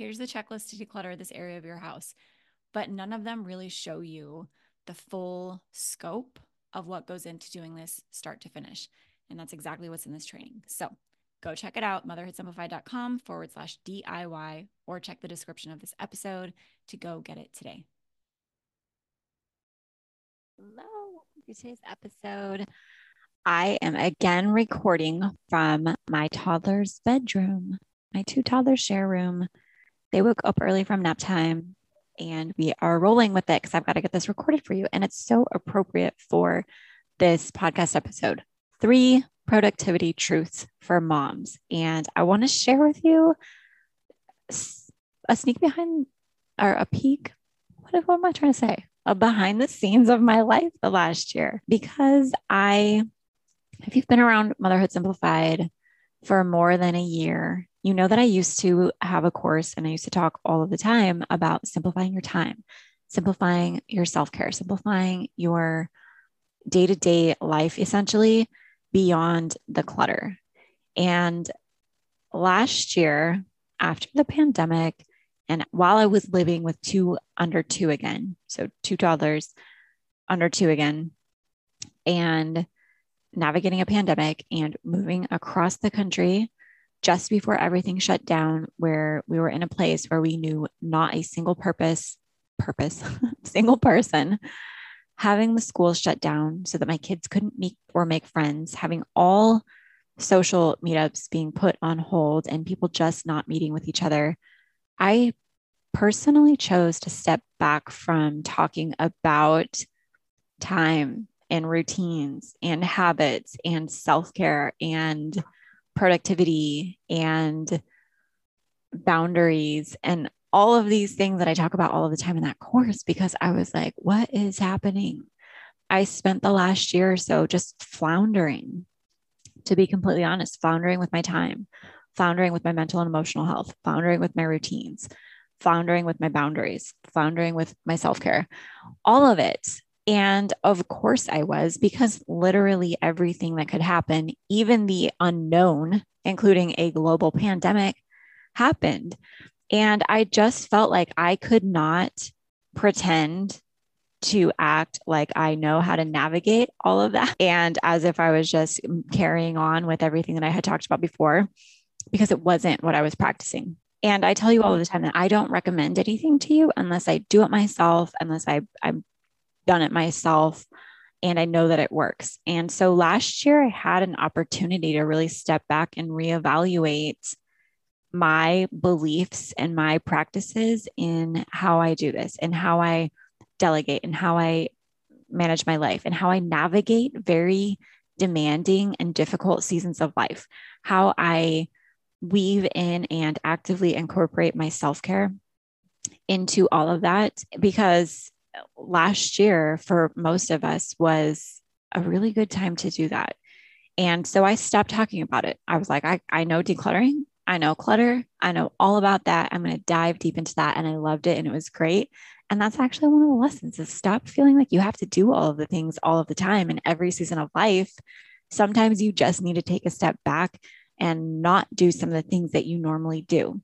here's the checklist to declutter this area of your house. But none of them really show you the full scope of what goes into doing this start to finish. And that's exactly what's in this training. So go check it out, motherhoodsimplified.com forward slash DIY, or check the description of this episode to go get it today. Hello, for today's episode. I am again recording from my toddler's bedroom. My two toddlers share room. They woke up early from nap time and we are rolling with it because I've got to get this recorded for you. And it's so appropriate for this podcast episode. Three productivity truths for moms. And I want to share with you a sneak behind or a peek. What, what am I trying to say? A behind the scenes of my life the last year because I, if you've been around Motherhood Simplified for more than a year, you know that I used to have a course and I used to talk all of the time about simplifying your time, simplifying your self care, simplifying your day to day life, essentially beyond the clutter. And last year, after the pandemic, and while I was living with two under two again, so two toddlers under two again, and navigating a pandemic and moving across the country just before everything shut down, where we were in a place where we knew not a single purpose, purpose, single person, having the school shut down so that my kids couldn't meet or make friends, having all social meetups being put on hold and people just not meeting with each other. I personally chose to step back from talking about time and routines and habits and self care and productivity and boundaries and all of these things that I talk about all of the time in that course because I was like, what is happening? I spent the last year or so just floundering, to be completely honest, floundering with my time, floundering with my mental and emotional health, floundering with my routines, floundering with my boundaries, floundering with my self care, all of it. And of course, I was because literally everything that could happen, even the unknown, including a global pandemic, happened. And I just felt like I could not pretend to act like I know how to navigate all of that. And as if I was just carrying on with everything that I had talked about before, because it wasn't what I was practicing. And I tell you all the time that I don't recommend anything to you unless I do it myself, unless I, I've done it myself and I know that it works. And so last year, I had an opportunity to really step back and reevaluate my beliefs and my practices in how I do this and how I delegate and how I manage my life and how I navigate very demanding and difficult seasons of life, how I weave in and actively incorporate my self care into all of that. Because last year, for most of us, was a really good time to do that. And so I stopped talking about it. I was like, I, I know decluttering. I know clutter. I know all about that. I'm going to dive deep into that. And I loved it and it was great. And that's actually one of the lessons is stop feeling like you have to do all of the things all of the time in every season of life. Sometimes you just need to take a step back and not do some of the things that you normally do.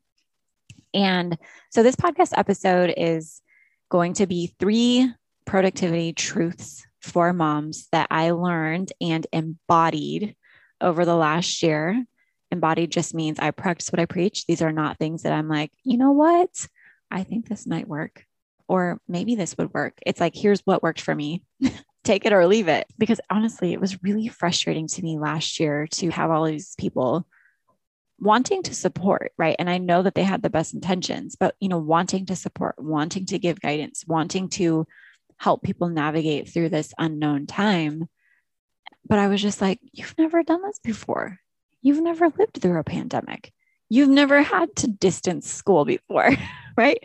And so this podcast episode is going to be three productivity truths for moms that I learned and embodied over the last year. Embodied just means I practice what I preach. These are not things that I'm like, you know what? I think this might work or maybe this would work. It's like, here's what worked for me. Take it or leave it. Because honestly, it was really frustrating to me last year to have all these people wanting to support, right? And I know that they had the best intentions, but you know, wanting to support, wanting to give guidance, wanting to help people navigate through this unknown time. But I was just like, you've never done this before. You've never lived through a pandemic. You've never had to distance school before, right?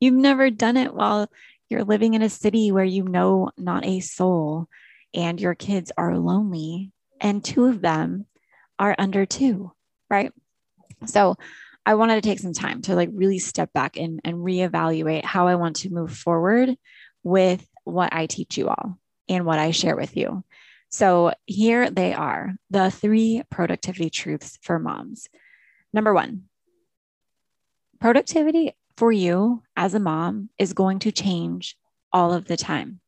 You've never done it while you're living in a city where you know not a soul and your kids are lonely and two of them are under two, right? So I wanted to take some time to like really step back and, and reevaluate how I want to move forward with what I teach you all and what I share with you. So here they are the three productivity truths for moms. Number one, productivity for you as a mom is going to change all of the time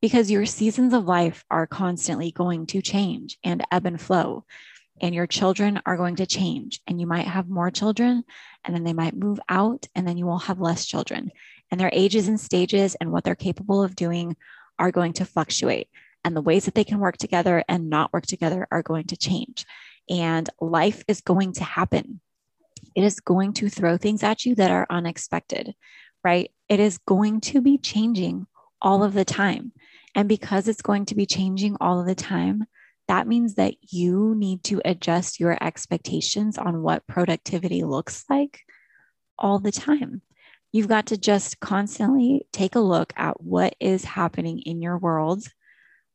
because your seasons of life are constantly going to change and ebb and flow. And your children are going to change, and you might have more children, and then they might move out, and then you will have less children. And their ages and stages and what they're capable of doing are going to fluctuate. And the ways that they can work together and not work together are going to change. And life is going to happen it is going to throw things at you that are unexpected, right? It is going to be changing all of the time. And because it's going to be changing all of the time, that means that you need to adjust your expectations on what productivity looks like all the time. You've got to just constantly take a look at what is happening in your world.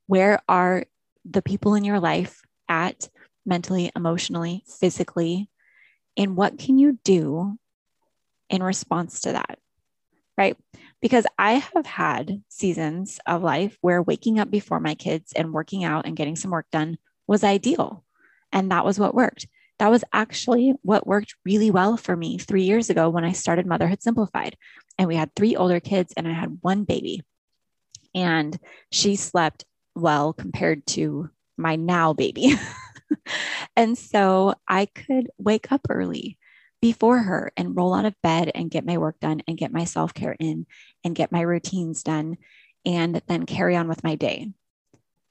Where are the people in your life at mentally, emotionally, physically, and what can you do in response to that? Right. Because I have had seasons of life where waking up before my kids and working out and getting some work done was ideal. And that was what worked. That was actually what worked really well for me three years ago when I started Motherhood Simplified. And we had three older kids and I had one baby. And she slept well compared to my now baby. and so I could wake up early before her and roll out of bed and get my work done and get my self care in and get my routines done and then carry on with my day.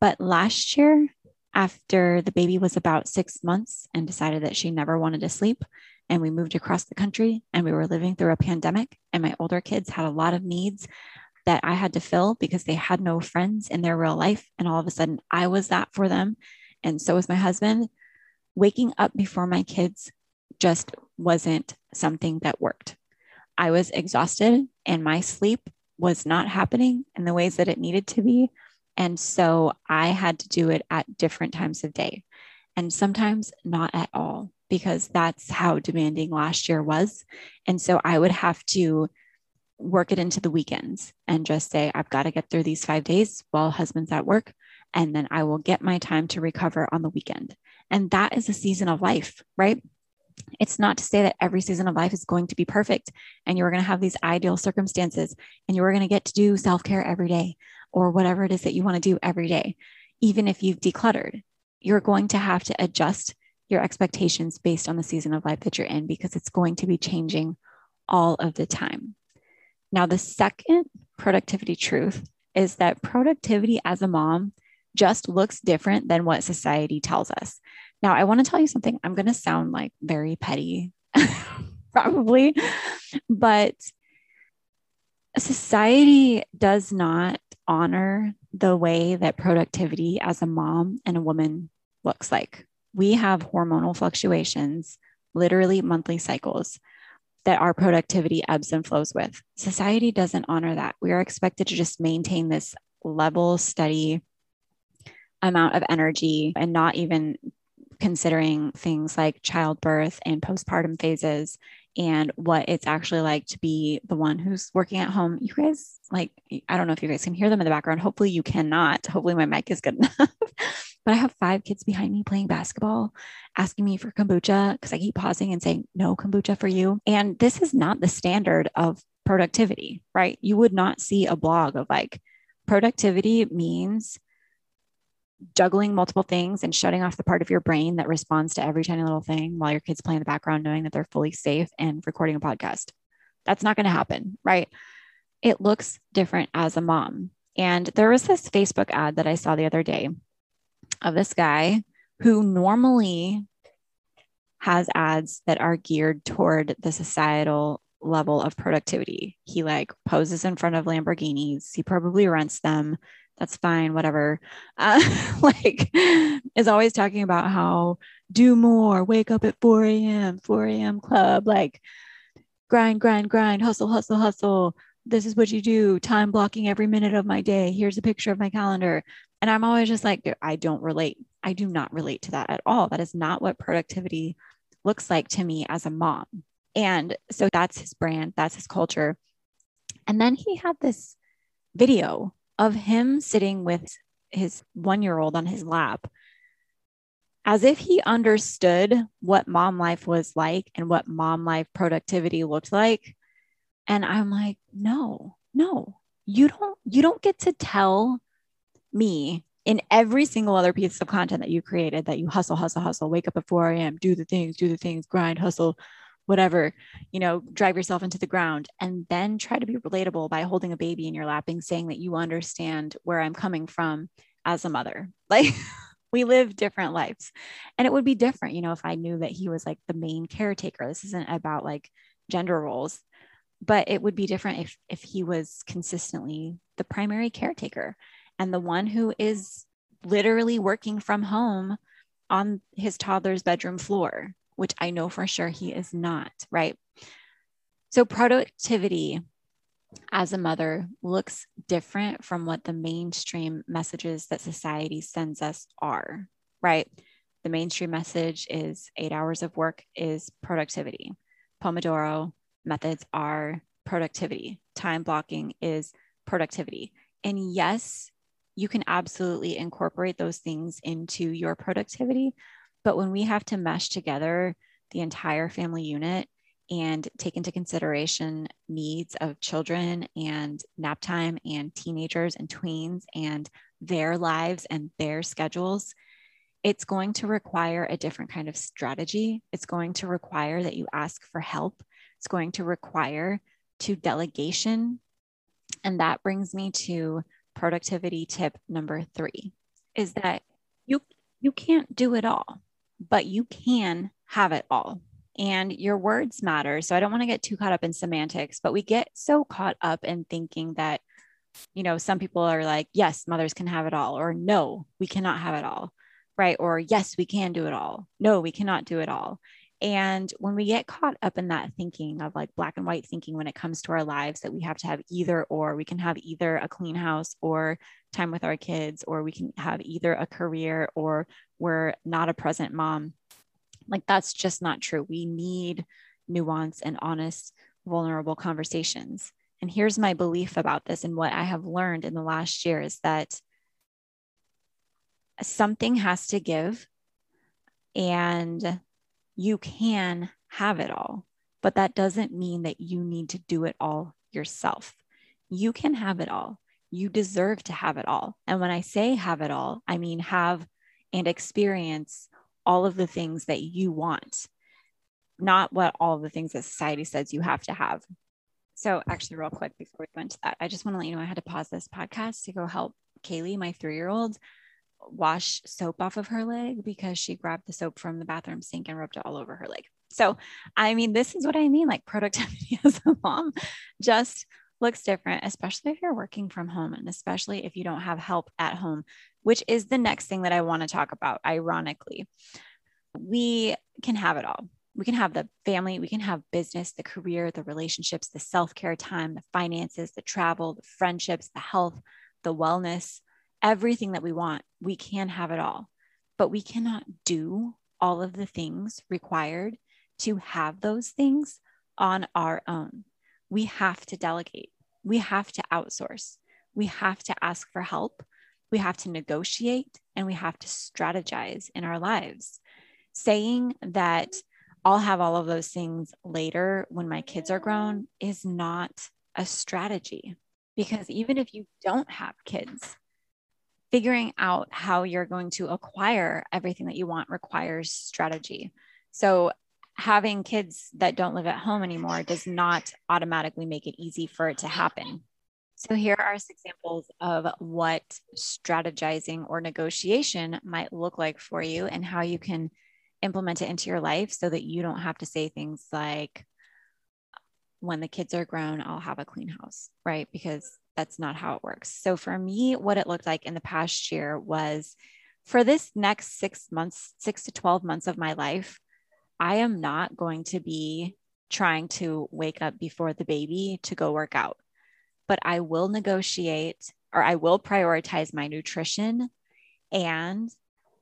But last year, after the baby was about six months and decided that she never wanted to sleep, and we moved across the country and we were living through a pandemic, and my older kids had a lot of needs that I had to fill because they had no friends in their real life. And all of a sudden, I was that for them and so was my husband. Waking up before my kids just wasn't something that worked. I was exhausted and my sleep was not happening in the ways that it needed to be. And so I had to do it at different times of day and sometimes not at all. because that's how demanding last year was. And so I would have to work it into the weekends and just say, I've got to get through these five days while husband's at work. And then I will get my time to recover on the weekend. And that is a season of life, right? It's not to say that every season of life is going to be perfect and you're going to have these ideal circumstances and you're going to get to do self care every day or whatever it is that you want to do every day. Even if you've decluttered, you're going to have to adjust your expectations based on the season of life that you're in because it's going to be changing all of the time. Now, the second productivity truth is that productivity as a mom just looks different than what society tells us. Now, I want to tell you something. I'm going to sound like very petty, probably, but society does not honor the way that productivity as a mom and a woman looks like. We have hormonal fluctuations, literally monthly cycles that our productivity ebbs and flows with. Society doesn't honor that. We are expected to just maintain this level, steady amount of energy and not even considering things like childbirth and postpartum phases and what it's actually like to be the one who's working at home. You guys, like, I don't know if you guys can hear them in the background. Hopefully, you cannot. Hopefully, my mic is good enough. but I have five kids behind me playing basketball, asking me for kombucha because I keep pausing and saying, no kombucha for you. And this is not the standard of productivity, right? You would not see a blog of like, productivity means juggling multiple things and shutting off the part of your brain that responds to every tiny little thing while your kids play in the background, knowing that they're fully safe and recording a podcast. That's not going to happen, right? It looks different as a mom. And there was this Facebook ad that I saw the other day of this guy who normally has ads that are geared toward the societal level of productivity. He like poses in front of Lamborghinis. He probably rents them that's fine, whatever. Uh, like, is always talking about how do more, wake up at 4 a.m., 4 a.m. club, like grind, grind, grind, hustle, hustle, hustle. This is what you do, time blocking every minute of my day. Here's a picture of my calendar. And I'm always just like, I don't relate. I do not relate to that at all. That is not what productivity looks like to me as a mom. And so that's his brand, that's his culture. And then he had this video of him sitting with his one year old on his lap as if he understood what mom life was like and what mom life productivity looked like. And i'm like no no you don't you don't get to tell me in every single other piece of content that you created that you hustle hustle hustle wake up at 4 a.m do the things do the things grind hustle whatever, you know, drive yourself into the ground and then try to be relatable by holding a baby in your lap and saying that you understand where I'm coming from as a mother. Like we live different lives. And it would be different, you know, if I knew that he was like the main caretaker. This isn't about like gender roles, but it would be different if if he was consistently the primary caretaker and the one who is literally working from home on his toddler's bedroom floor which I know for sure he is not, right? So, productivity as a mother looks different from what the mainstream messages that society sends us are, right? The mainstream message is eight hours of work is productivity. Pomodoro methods are productivity. Time blocking is productivity. And yes, you can absolutely incorporate those things into your productivity, but when we have to mesh together the entire family unit and take into consideration needs of children and nap time and teenagers and tweens and their lives and their schedules, it's going to require a different kind of strategy. It's going to require that you ask for help. It's going to require to delegation. And that brings me to productivity tip number three is that you you can't do it all but you can have it all. And your words matter. So I don't want to get too caught up in semantics, but we get so caught up in thinking that, you know, some people are like, yes, mothers can have it all, or no, we cannot have it all. Right. Or yes, we can do it all. No, we cannot do it all. And when we get caught up in that thinking of like black and white thinking when it comes to our lives, that we have to have either or, we can have either a clean house or time with our kids, or we can have either a career or we're not a present mom. Like that's just not true. We need nuance and honest, vulnerable conversations. And here's my belief about this and what I have learned in the last year is that something has to give and you can have it all, but that doesn't mean that you need to do it all yourself. You can have it all. You deserve to have it all. And when I say have it all, I mean have and experience all of the things that you want, not what all the things that society says you have to have. So, actually, real quick before we go into that, I just want to let you know I had to pause this podcast to go help Kaylee, my three year old, wash soap off of her leg because she grabbed the soap from the bathroom sink and rubbed it all over her leg. So, I mean, this is what I mean like productivity as a mom just looks different, especially if you're working from home and especially if you don't have help at home, which is the next thing that I want to talk about, ironically. We can have it all we can have the family, we can have business, the career, the relationships, the self care time, the finances, the travel, the friendships, the health, the wellness, everything that we want. We can have it all, but we cannot do all of the things required to have those things on our own. We have to delegate, we have to outsource, we have to ask for help, we have to negotiate, and we have to strategize in our lives. Saying that I'll have all of those things later when my kids are grown is not a strategy. Because even if you don't have kids, figuring out how you're going to acquire everything that you want requires strategy. So, having kids that don't live at home anymore does not automatically make it easy for it to happen. So, here are some examples of what strategizing or negotiation might look like for you and how you can implement it into your life so that you don't have to say things like, when the kids are grown, I'll have a clean house, right? Because that's not how it works. So for me, what it looked like in the past year was for this next six months, six to 12 months of my life, I am not going to be trying to wake up before the baby to go work out, but I will negotiate or I will prioritize my nutrition and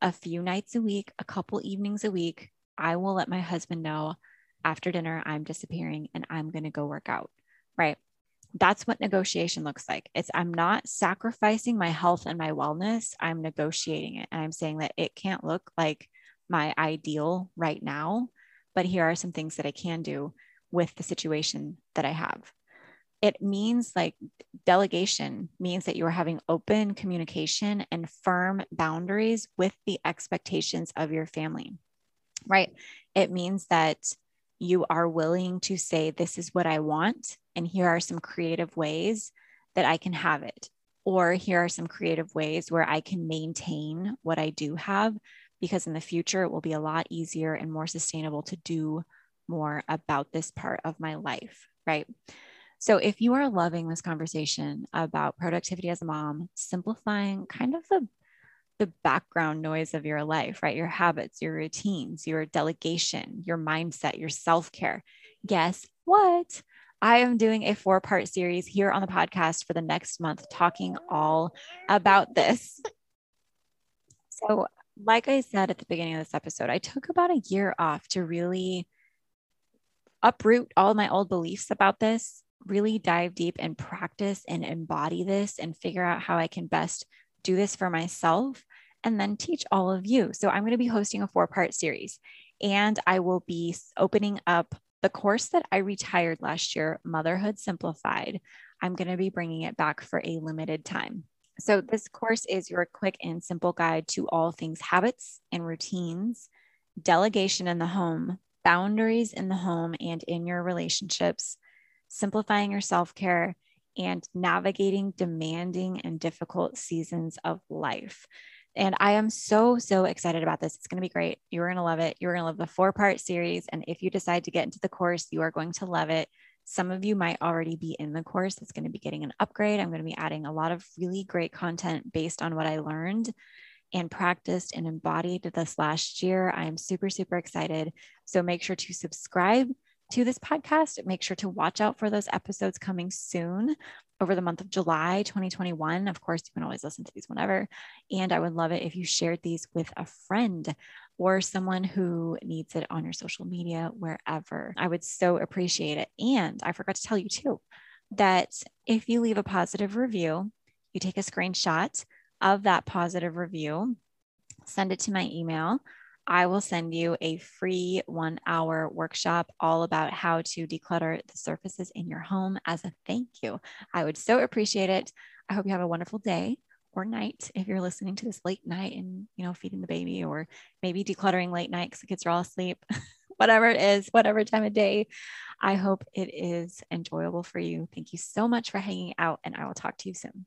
a few nights a week, a couple evenings a week, I will let my husband know after dinner I'm disappearing and I'm going to go work out. Right. That's what negotiation looks like. It's I'm not sacrificing my health and my wellness. I'm negotiating it. And I'm saying that it can't look like my ideal right now, but here are some things that I can do with the situation that I have it means like delegation means that you are having open communication and firm boundaries with the expectations of your family, right? It means that you are willing to say, This is what I want, and here are some creative ways that I can have it. Or here are some creative ways where I can maintain what I do have, because in the future it will be a lot easier and more sustainable to do more about this part of my life, right? So, if you are loving this conversation about productivity as a mom, simplifying kind of the the background noise of your life, right? Your habits, your routines, your delegation, your mindset, your self care. Guess what? I am doing a four part series here on the podcast for the next month, talking all about this. So, like I said at the beginning of this episode, I took about a year off to really uproot all my old beliefs about this really dive deep and practice and embody this and figure out how I can best do this for myself and then teach all of you. So I'm going to be hosting a four part series and I will be opening up the course that I retired last year, Motherhood Simplified. I'm going to be bringing it back for a limited time. So, this course is your quick and simple guide to all things habits and routines, delegation in the home, boundaries in the home and in your relationships, simplifying your self care, and navigating demanding and difficult seasons of life. And I am so, so excited about this. It's going to be great. You're going to love it. You're going to love the four part series. And if you decide to get into the course, you are going to love it. Some of you might already be in the course. It's going to be getting an upgrade. I'm going to be adding a lot of really great content based on what I learned and practiced and embodied this last year. I am super, super excited. So make sure to subscribe to this podcast. Make sure to watch out for those episodes coming soon over the month of July 2021. Of course, you can always listen to these whenever. And I would love it if you shared these with a friend. or someone who needs it on your social media, wherever. I would so appreciate it. And I forgot to tell you too that if you leave a positive review, you take a screenshot of that positive review, send it to my email. I will send you a free one hour workshop all about how to declutter the surfaces in your home as a thank you. I would so appreciate it. I hope you have a wonderful day or night if you're listening to this late night and you know feeding the baby or maybe decluttering late night because the kids are all asleep whatever it is whatever time of day i hope it is enjoyable for you thank you so much for hanging out and i will talk to you soon